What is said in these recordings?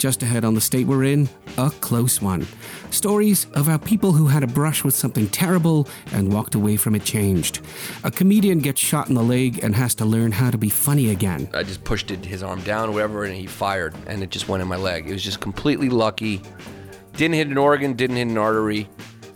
Just ahead on the state we're in, a close one. Stories of how people who had a brush with something terrible and walked away from it changed. A comedian gets shot in the leg and has to learn how to be funny again. I just pushed it, his arm down, whatever, and he fired, and it just went in my leg. It was just completely lucky. Didn't hit an organ, didn't hit an artery.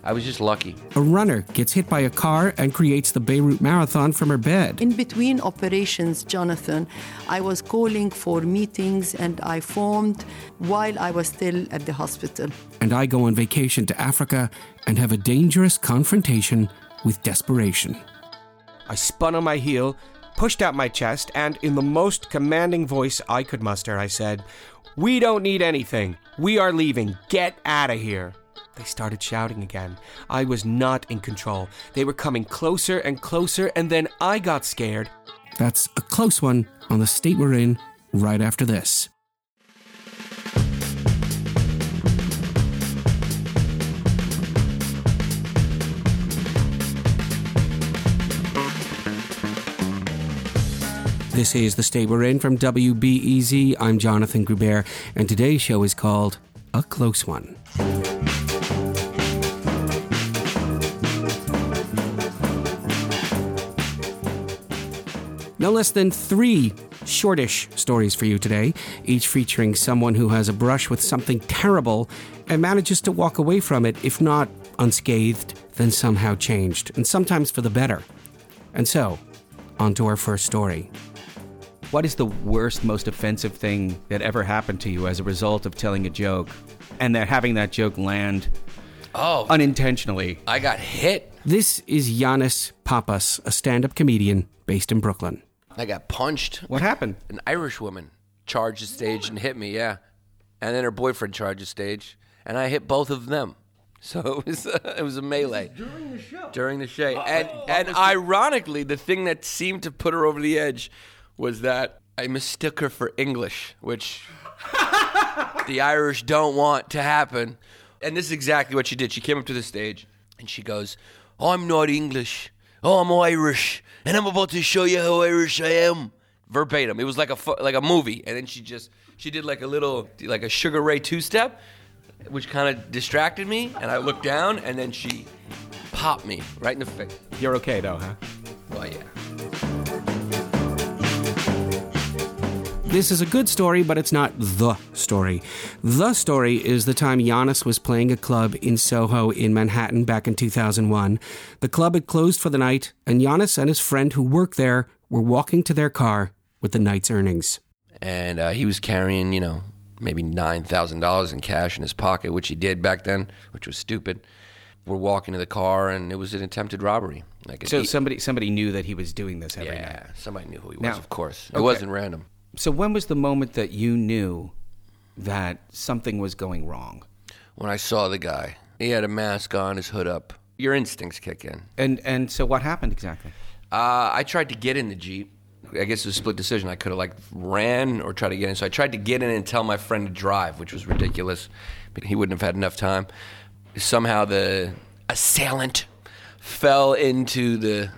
I was just lucky. A runner gets hit by a car and creates the Beirut Marathon from her bed. In between operations, Jonathan, I was calling for meetings and I formed while I was still at the hospital. And I go on vacation to Africa and have a dangerous confrontation with desperation. I spun on my heel, pushed out my chest, and in the most commanding voice I could muster, I said, We don't need anything. We are leaving. Get out of here. They started shouting again. I was not in control. They were coming closer and closer, and then I got scared. That's a close one on the state we're in right after this. This is the state we're in from WBEZ. I'm Jonathan Gruber, and today's show is called A Close One. No less than three shortish stories for you today, each featuring someone who has a brush with something terrible and manages to walk away from it, if not unscathed, then somehow changed, and sometimes for the better. And so, on to our first story. What is the worst, most offensive thing that ever happened to you as a result of telling a joke and that having that joke land Oh, unintentionally? I got hit. This is Yannis Pappas, a stand up comedian based in Brooklyn. I got punched. What happened? An Irish woman charged the stage and hit me, yeah. And then her boyfriend charged the stage, and I hit both of them. So it was uh, it was a melee during the show. During the show, and and ironically, the thing that seemed to put her over the edge was that I mistook her for English, which the Irish don't want to happen. And this is exactly what she did. She came up to the stage and she goes, "I'm not English. Oh, I'm Irish, and I'm about to show you how Irish I am." Verbatim. It was like a fu- like a movie, and then she just she did like a little like a Sugar Ray two step, which kind of distracted me, and I looked down, and then she popped me right in the face. You're okay though, huh? Well, yeah. This is a good story, but it's not the story. The story is the time Yannis was playing a club in Soho in Manhattan back in 2001. The club had closed for the night, and Yannis and his friend who worked there were walking to their car with the night's earnings. and uh, he was carrying, you know, maybe nine thousand dollars in cash in his pocket, which he did back then, which was stupid. We're walking to the car, and it was an attempted robbery. Like So eight- somebody somebody knew that he was doing this every night. yeah, somebody knew who he was. Now- of course, it okay. wasn't random. So when was the moment that you knew that something was going wrong? When I saw the guy, he had a mask on, his hood up. Your instincts kick in. And and so what happened exactly? Uh, I tried to get in the jeep. I guess it was a split decision. I could have like ran or tried to get in. So I tried to get in and tell my friend to drive, which was ridiculous. But he wouldn't have had enough time. Somehow the assailant fell into the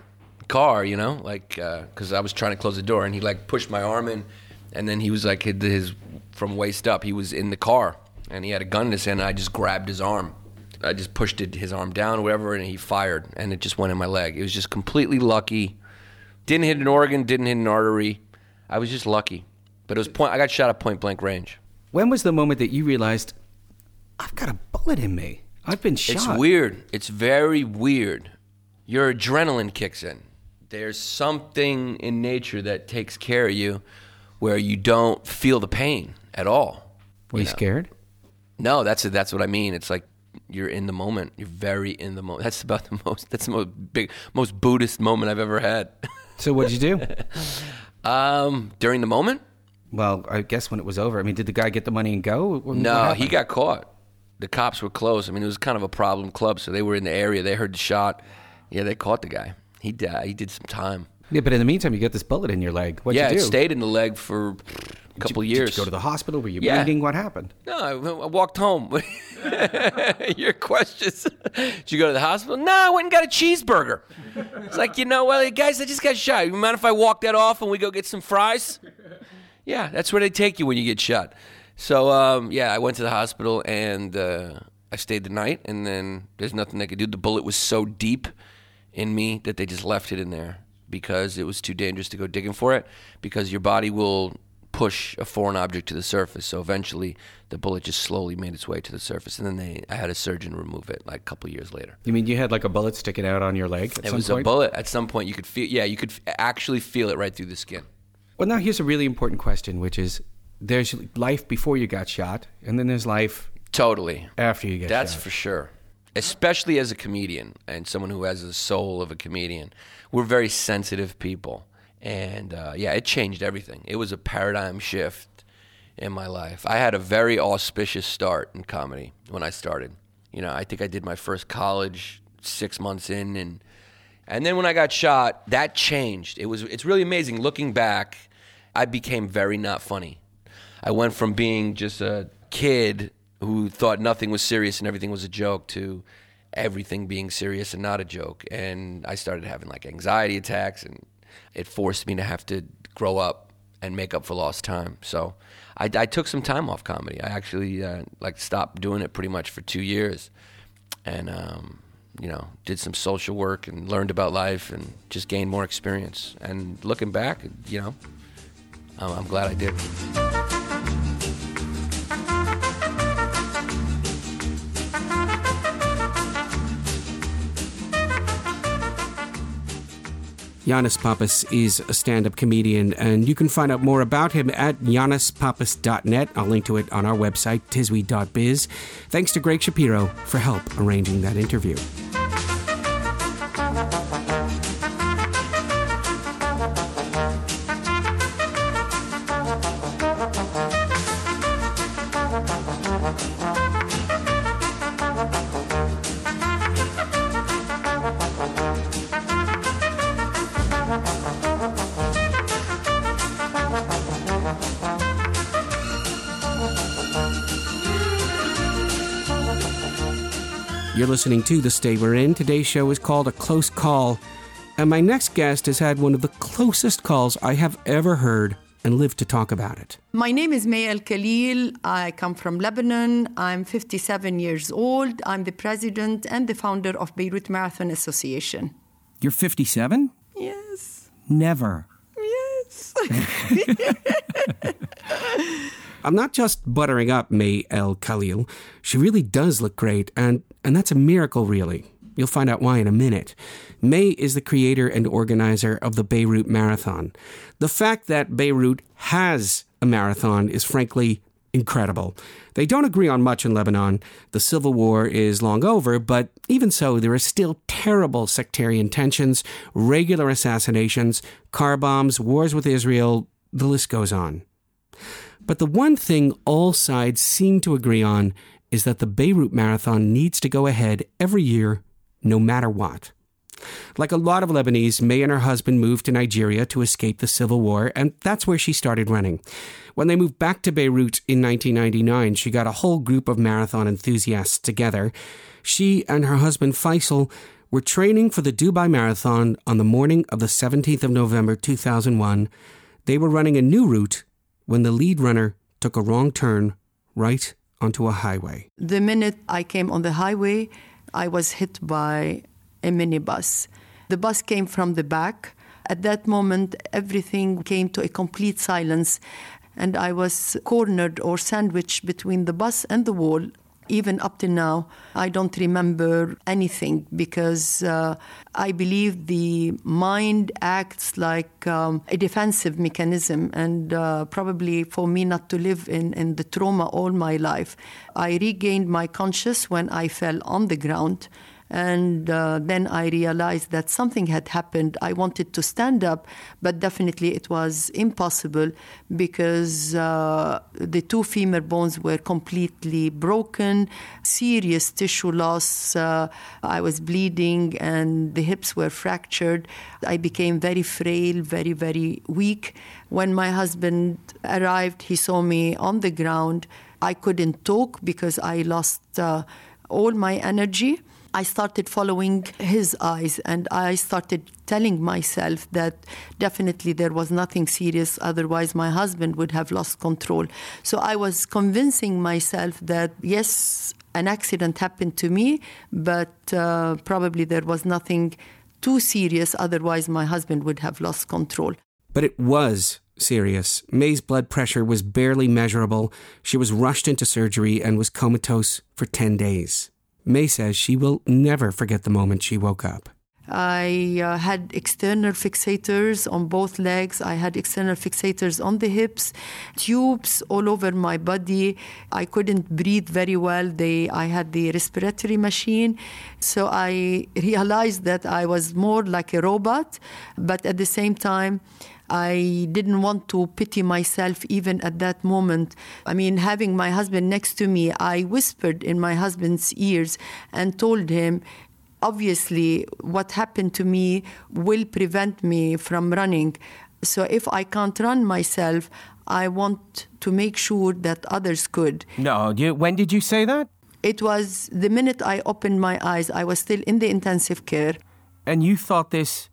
car, you know, like because I was trying to close the door, and he like pushed my arm in, and then he was like his, his from waist up. He was in the car, and he had a gun in his hand. And I just grabbed his arm. I just pushed it, his arm down, whatever, and he fired, and it just went in my leg. It was just completely lucky. Didn't hit an organ, didn't hit an artery. I was just lucky. But it was point. I got shot at point blank range. When was the moment that you realized I've got a bullet in me? I've been shot. It's weird. It's very weird. Your adrenaline kicks in. There's something in nature that takes care of you where you don't feel the pain at all. Were you know? scared? No, that's that's what I mean. It's like you're in the moment. You're very in the moment. That's about the most. That's the most big, most Buddhist moment I've ever had. So what did you do? um, during the moment, well, I guess when it was over. I mean, did the guy get the money and go? What- what no, happened? he got caught. The cops were close. I mean, it was kind of a problem club, so they were in the area. They heard the shot. Yeah, they caught the guy. He died. He did some time. Yeah, but in the meantime, you got this bullet in your leg. What'd yeah, you it stayed in the leg for a couple Did- years. Did you go to the hospital? Were you Yeah. bleeding? What happened? No, I, I walked home. Your questions. Did you go to the hospital? No, I went and got a cheeseburger. It's like, you know, well, guys, I just got shot. You mind if I walk that off and we go get some fries? Yeah, that's where they take you when you get shot. So um, yeah, I went to the hospital and uh, I stayed the night, and then there's nothing they could do. The bullet was so deep in me that they just left it in there because it was too dangerous to go digging for it because your body will push a foreign object to the surface. So eventually, the bullet just slowly made its way to the surface, and then they I had a surgeon remove it like a couple years later. You mean you had like a bullet sticking out on your leg at It was point? a bullet. At some point, you could feel. Yeah, you could f- actually feel it right through the skin. Well, now here's a really important question, which is there's life before you got shot, and then there's life Totally. after you get shot. That's shot. for sure. Especially as a comedian and someone who has the soul of a comedian, we're very sensitive people, and uh, yeah, it changed everything. It was a paradigm shift in my life. I had a very auspicious start in comedy when I started. You know, I think I did my first college six months in, and and then when I got shot, that changed. It was it's really amazing looking back. I became very not funny. I went from being just a kid who thought nothing was serious and everything was a joke to everything being serious and not a joke. And I started having like anxiety attacks, and it forced me to have to grow up and make up for lost time. So I, I took some time off comedy. I actually uh, like stopped doing it pretty much for two years, and um, you know did some social work and learned about life and just gained more experience. And looking back, you know, I'm, I'm glad I did. Yannis Pappas is a stand up comedian, and you can find out more about him at yannispappas.net. I'll link to it on our website, tiswe.biz. Thanks to Greg Shapiro for help arranging that interview. Listening to The State We're In. Today's show is called A Close Call, and my next guest has had one of the closest calls I have ever heard and lived to talk about it. My name is May El Khalil. I come from Lebanon. I'm 57 years old. I'm the president and the founder of Beirut Marathon Association. You're 57? Yes. Never. Yes. I'm not just buttering up May El Khalil. She really does look great, and, and that's a miracle, really. You'll find out why in a minute. May is the creator and organizer of the Beirut Marathon. The fact that Beirut has a marathon is frankly incredible. They don't agree on much in Lebanon. The civil war is long over, but even so, there are still terrible sectarian tensions, regular assassinations, car bombs, wars with Israel, the list goes on. But the one thing all sides seem to agree on is that the Beirut Marathon needs to go ahead every year, no matter what. Like a lot of Lebanese, May and her husband moved to Nigeria to escape the civil war, and that's where she started running. When they moved back to Beirut in 1999, she got a whole group of marathon enthusiasts together. She and her husband Faisal were training for the Dubai Marathon on the morning of the 17th of November 2001. They were running a new route when the lead runner took a wrong turn right onto a highway. The minute I came on the highway, I was hit by a minibus. The bus came from the back. At that moment, everything came to a complete silence, and I was cornered or sandwiched between the bus and the wall. Even up to now, I don't remember anything because uh, I believe the mind acts like um, a defensive mechanism, and uh, probably for me not to live in, in the trauma all my life. I regained my conscious when I fell on the ground. And uh, then I realized that something had happened. I wanted to stand up, but definitely it was impossible because uh, the two femur bones were completely broken, serious tissue loss. Uh, I was bleeding, and the hips were fractured. I became very frail, very, very weak. When my husband arrived, he saw me on the ground. I couldn't talk because I lost uh, all my energy. I started following his eyes and I started telling myself that definitely there was nothing serious, otherwise, my husband would have lost control. So I was convincing myself that yes, an accident happened to me, but uh, probably there was nothing too serious, otherwise, my husband would have lost control. But it was serious. May's blood pressure was barely measurable. She was rushed into surgery and was comatose for 10 days. May says she will never forget the moment she woke up. I uh, had external fixators on both legs. I had external fixators on the hips, tubes all over my body. I couldn't breathe very well. They, I had the respiratory machine. So I realized that I was more like a robot, but at the same time, I didn't want to pity myself even at that moment. I mean, having my husband next to me, I whispered in my husband's ears and told him, obviously, what happened to me will prevent me from running. So if I can't run myself, I want to make sure that others could. No, you, when did you say that? It was the minute I opened my eyes, I was still in the intensive care. And you thought this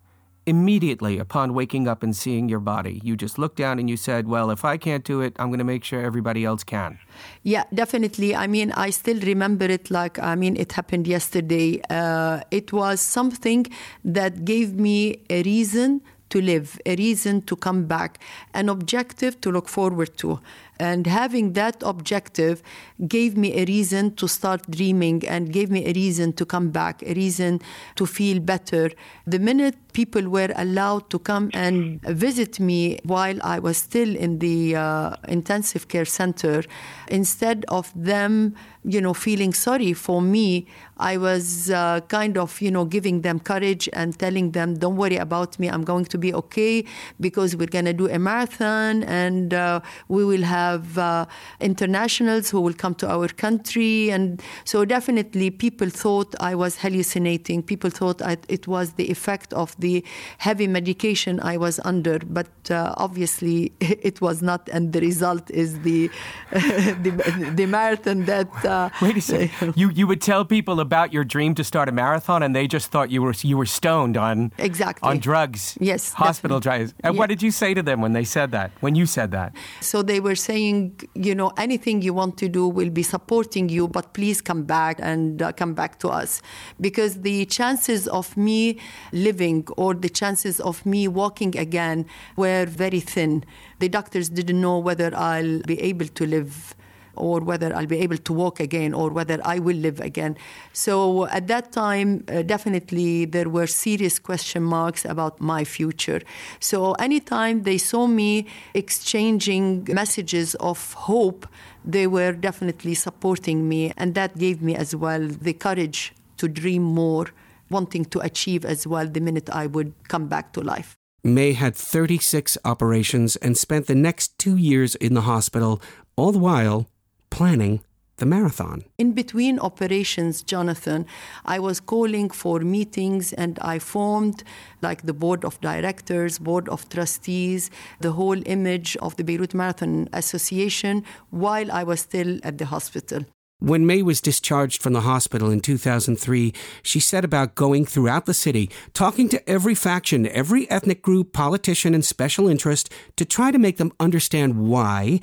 immediately upon waking up and seeing your body. You just looked down and you said, Well, if I can't do it, I'm going to make sure everybody else can. Yeah, definitely. I mean, I still remember it like, I mean, it happened yesterday. Uh, it was something that gave me a reason to live, a reason to come back, an objective to look forward to. And having that objective gave me a reason to start dreaming and gave me a reason to come back, a reason to feel better. The minute people were allowed to come and visit me while I was still in the uh, intensive care center, instead of them, you know, feeling sorry for me, I was uh, kind of, you know, giving them courage and telling them, don't worry about me, I'm going to be okay because we're going to do a marathon and uh, we will have uh, internationals who will come to our country. And so definitely people thought I was hallucinating. People thought I, it was the effect of the heavy medication I was under, but uh, obviously it was not. And the result is the, the, the, marathon that. Uh, Wait a second. you, you would tell people about your dream to start a marathon, and they just thought you were you were stoned on exactly on drugs. Yes, hospital drugs. And yeah. what did you say to them when they said that? When you said that? So they were saying, you know, anything you want to do, we'll be supporting you, but please come back and uh, come back to us, because the chances of me living or the chances of me walking again were very thin. The doctors didn't know whether I'll be able to live or whether I'll be able to walk again or whether I will live again. So at that time, uh, definitely there were serious question marks about my future. So anytime they saw me exchanging messages of hope, they were definitely supporting me. And that gave me as well the courage to dream more, wanting to achieve as well the minute I would come back to life. May had 36 operations and spent the next two years in the hospital, all the while planning the marathon. In between operations, Jonathan, I was calling for meetings and I formed like the board of directors, board of trustees, the whole image of the Beirut Marathon Association while I was still at the hospital. When May was discharged from the hospital in 2003, she set about going throughout the city, talking to every faction, every ethnic group, politician, and special interest to try to make them understand why,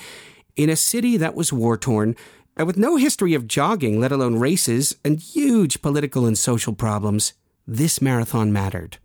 in a city that was war torn, and with no history of jogging, let alone races, and huge political and social problems, this marathon mattered.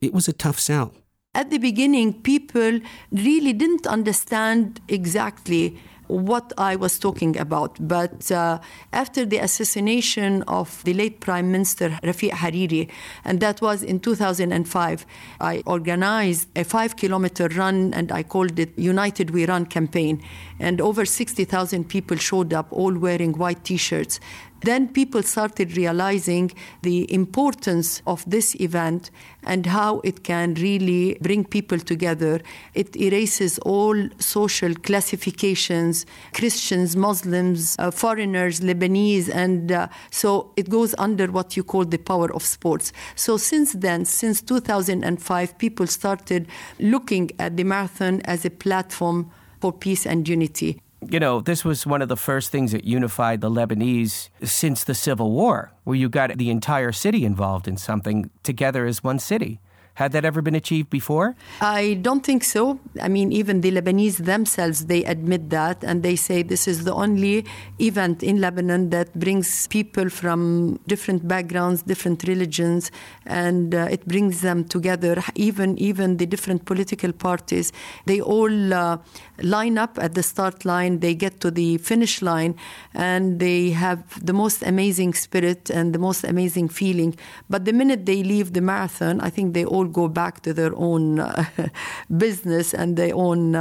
It was a tough sell. At the beginning, people really didn't understand exactly what I was talking about. But uh, after the assassination of the late Prime Minister Rafiq Hariri, and that was in 2005, I organized a five kilometer run and I called it United We Run campaign. And over 60,000 people showed up, all wearing white t shirts. Then people started realizing the importance of this event and how it can really bring people together. It erases all social classifications Christians, Muslims, uh, foreigners, Lebanese, and uh, so it goes under what you call the power of sports. So since then, since 2005, people started looking at the marathon as a platform for peace and unity. You know, this was one of the first things that unified the Lebanese since the Civil War, where you got the entire city involved in something together as one city. Had that ever been achieved before? I don't think so. I mean, even the Lebanese themselves, they admit that, and they say this is the only event in Lebanon that brings people from different backgrounds, different religions, and uh, it brings them together. Even even the different political parties, they all uh, line up at the start line. They get to the finish line, and they have the most amazing spirit and the most amazing feeling. But the minute they leave the marathon, I think they all go back to their own uh, business and their own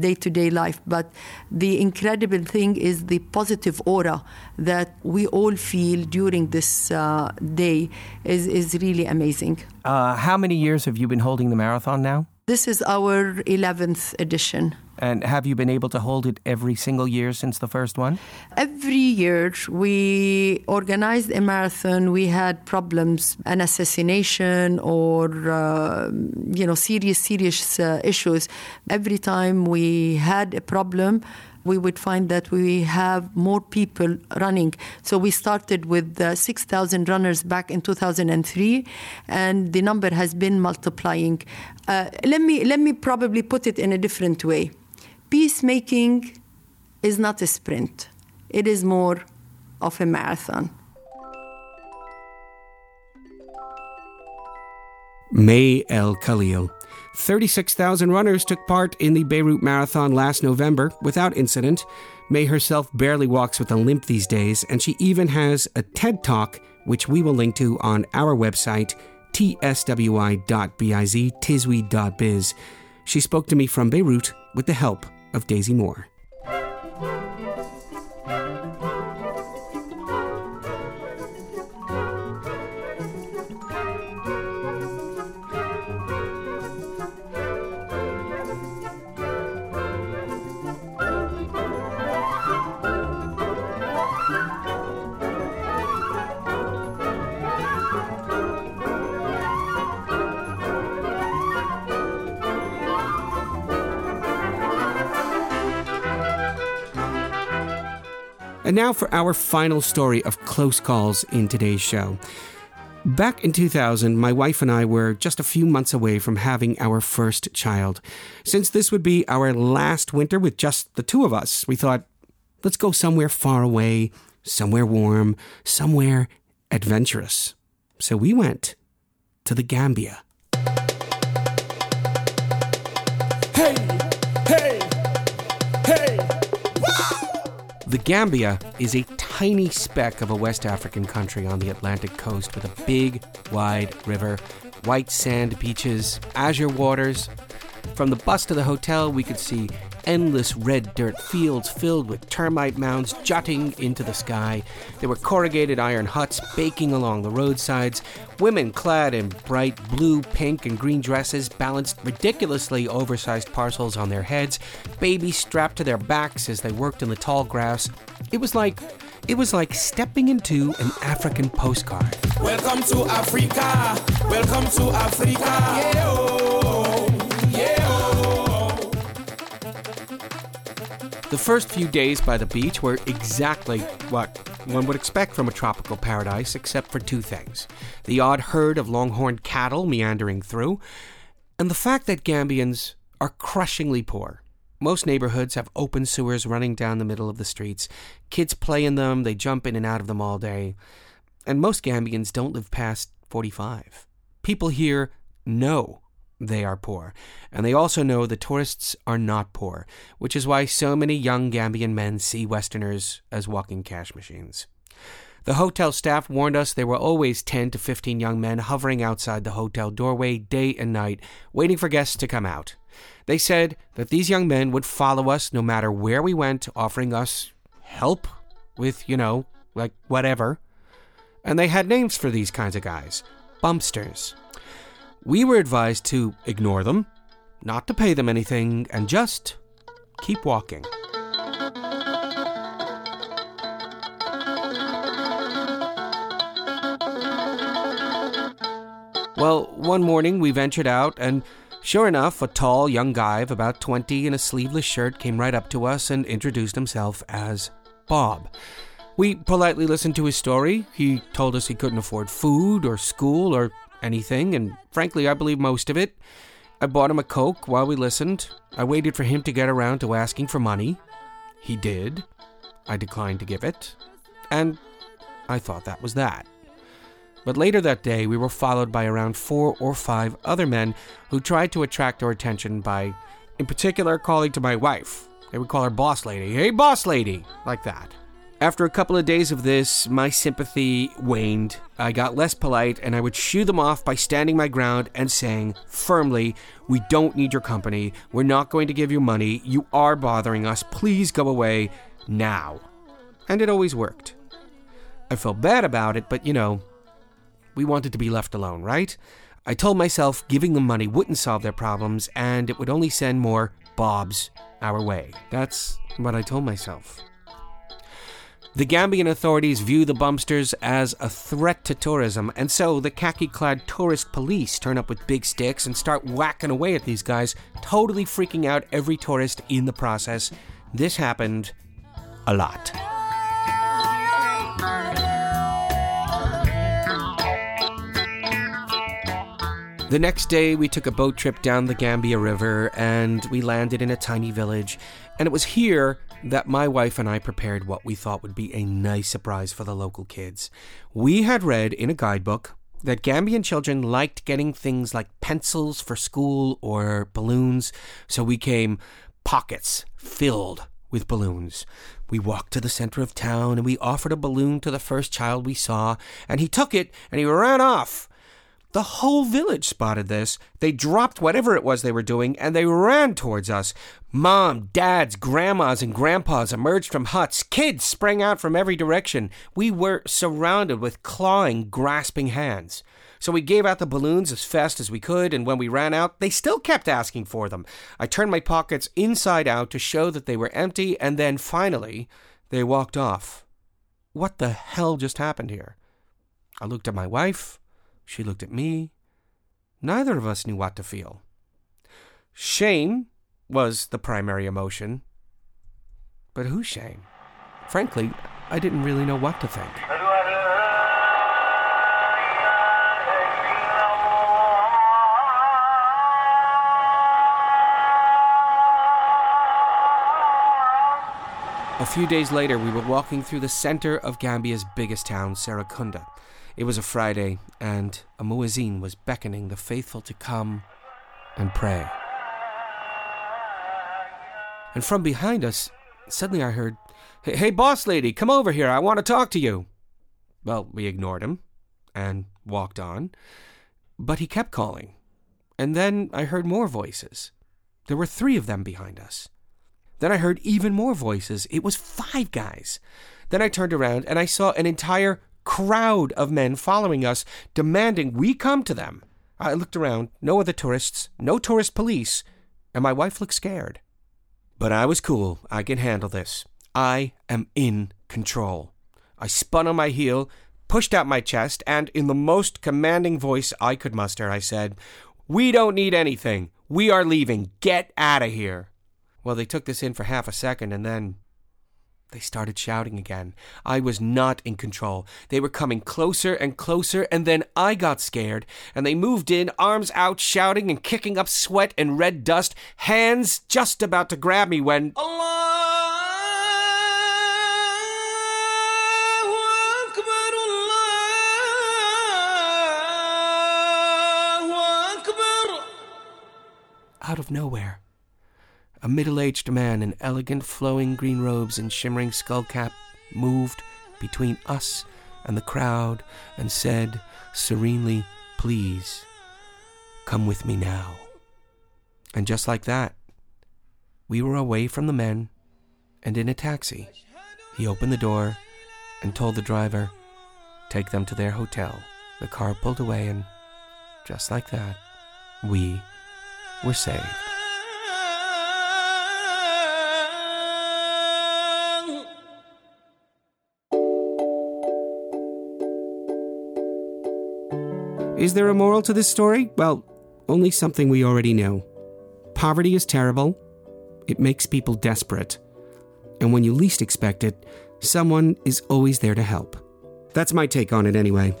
day to day life. But the incredible thing is the positive aura that we all feel during this uh, day is, is really amazing. Uh, how many years have you been holding the marathon now? This is our 11th edition. And have you been able to hold it every single year since the first one? Every year we organized a marathon. We had problems, an assassination or, uh, you know, serious, serious uh, issues. Every time we had a problem, we would find that we have more people running. So we started with uh, 6,000 runners back in 2003, and the number has been multiplying. Uh, let me let me probably put it in a different way. Peacemaking is not a sprint; it is more of a marathon. May El Khalil. 36,000 runners took part in the Beirut Marathon last November without incident. May herself barely walks with a limp these days, and she even has a TED Talk, which we will link to on our website, tswi.biz, tizwi.biz. She spoke to me from Beirut with the help of Daisy Moore. And now for our final story of close calls in today's show. Back in 2000, my wife and I were just a few months away from having our first child. Since this would be our last winter with just the two of us, we thought, let's go somewhere far away, somewhere warm, somewhere adventurous. So we went to the Gambia. The Gambia is a tiny speck of a West African country on the Atlantic coast with a big, wide river, white sand beaches, azure waters. From the bus to the hotel, we could see endless red dirt fields filled with termite mounds jutting into the sky. There were corrugated iron huts baking along the roadsides, women clad in bright blue, pink, and green dresses balanced ridiculously oversized parcels on their heads, babies strapped to their backs as they worked in the tall grass. It was like it was like stepping into an African postcard. Welcome to Africa. Welcome to Africa. Yeah, oh, The first few days by the beach were exactly what one would expect from a tropical paradise, except for two things the odd herd of longhorned cattle meandering through, and the fact that Gambians are crushingly poor. Most neighborhoods have open sewers running down the middle of the streets. Kids play in them, they jump in and out of them all day. And most Gambians don't live past 45. People here know they are poor, and they also know the tourists are not poor, which is why so many young Gambian men see Westerners as walking cash machines. The hotel staff warned us there were always 10 to 15 young men hovering outside the hotel doorway day and night, waiting for guests to come out. They said that these young men would follow us no matter where we went, offering us help with, you know, like whatever. And they had names for these kinds of guys bumpsters. We were advised to ignore them, not to pay them anything, and just keep walking. Well, one morning we ventured out, and Sure enough, a tall young guy of about 20 in a sleeveless shirt came right up to us and introduced himself as Bob. We politely listened to his story. He told us he couldn't afford food or school or anything, and frankly, I believe most of it. I bought him a Coke while we listened. I waited for him to get around to asking for money. He did. I declined to give it. And I thought that was that. But later that day, we were followed by around four or five other men who tried to attract our attention by, in particular, calling to my wife. They would call her boss lady. Hey, boss lady! Like that. After a couple of days of this, my sympathy waned. I got less polite, and I would shoo them off by standing my ground and saying firmly, We don't need your company. We're not going to give you money. You are bothering us. Please go away now. And it always worked. I felt bad about it, but you know, we wanted to be left alone, right? I told myself giving them money wouldn't solve their problems, and it would only send more Bobs our way. That's what I told myself. The Gambian authorities view the bumpsters as a threat to tourism, and so the khaki clad tourist police turn up with big sticks and start whacking away at these guys, totally freaking out every tourist in the process. This happened a lot. The next day, we took a boat trip down the Gambia River and we landed in a tiny village. And it was here that my wife and I prepared what we thought would be a nice surprise for the local kids. We had read in a guidebook that Gambian children liked getting things like pencils for school or balloons, so we came pockets filled with balloons. We walked to the center of town and we offered a balloon to the first child we saw, and he took it and he ran off. The whole village spotted this. They dropped whatever it was they were doing and they ran towards us. Mom, dads, grandmas, and grandpas emerged from huts. Kids sprang out from every direction. We were surrounded with clawing, grasping hands. So we gave out the balloons as fast as we could, and when we ran out, they still kept asking for them. I turned my pockets inside out to show that they were empty, and then finally, they walked off. What the hell just happened here? I looked at my wife. She looked at me. Neither of us knew what to feel. Shame was the primary emotion. But whose shame? Frankly, I didn't really know what to think. A few days later, we were walking through the center of Gambia's biggest town, Serrekunda. It was a Friday, and a muezzin was beckoning the faithful to come and pray. And from behind us, suddenly I heard, Hey, boss lady, come over here. I want to talk to you. Well, we ignored him and walked on, but he kept calling. And then I heard more voices. There were three of them behind us. Then I heard even more voices. It was five guys. Then I turned around and I saw an entire crowd of men following us, demanding we come to them. I looked around, no other tourists, no tourist police, and my wife looked scared. But I was cool. I can handle this. I am in control. I spun on my heel, pushed out my chest, and in the most commanding voice I could muster, I said, We don't need anything. We are leaving. Get out of here. Well, they took this in for half a second and then they started shouting again. I was not in control. They were coming closer and closer, and then I got scared, and they moved in, arms out, shouting and kicking up sweat and red dust, hands just about to grab me when. Out of nowhere, a middle aged man in elegant flowing green robes and shimmering skull cap moved between us and the crowd and said serenely, Please, come with me now. And just like that, we were away from the men and in a taxi. He opened the door and told the driver, Take them to their hotel. The car pulled away, and just like that, we were saved. Is there a moral to this story? Well, only something we already know. Poverty is terrible. It makes people desperate. And when you least expect it, someone is always there to help. That's my take on it anyway.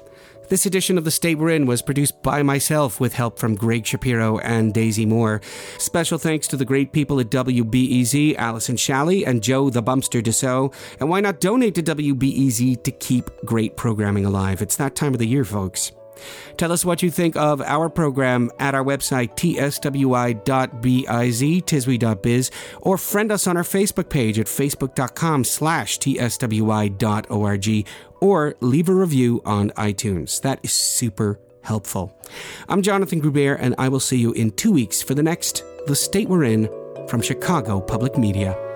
This edition of The State We're In was produced by myself with help from Greg Shapiro and Daisy Moore. Special thanks to the great people at WBEZ, Allison Shalley and Joe the Bumpster Deso. And why not donate to WBEZ to keep great programming alive? It's that time of the year, folks. Tell us what you think of our program at our website, tswi.biz, tiswi.biz, or friend us on our Facebook page at facebook.com slash tswi.org, or leave a review on iTunes. That is super helpful. I'm Jonathan Gruber, and I will see you in two weeks for the next The State We're In from Chicago Public Media.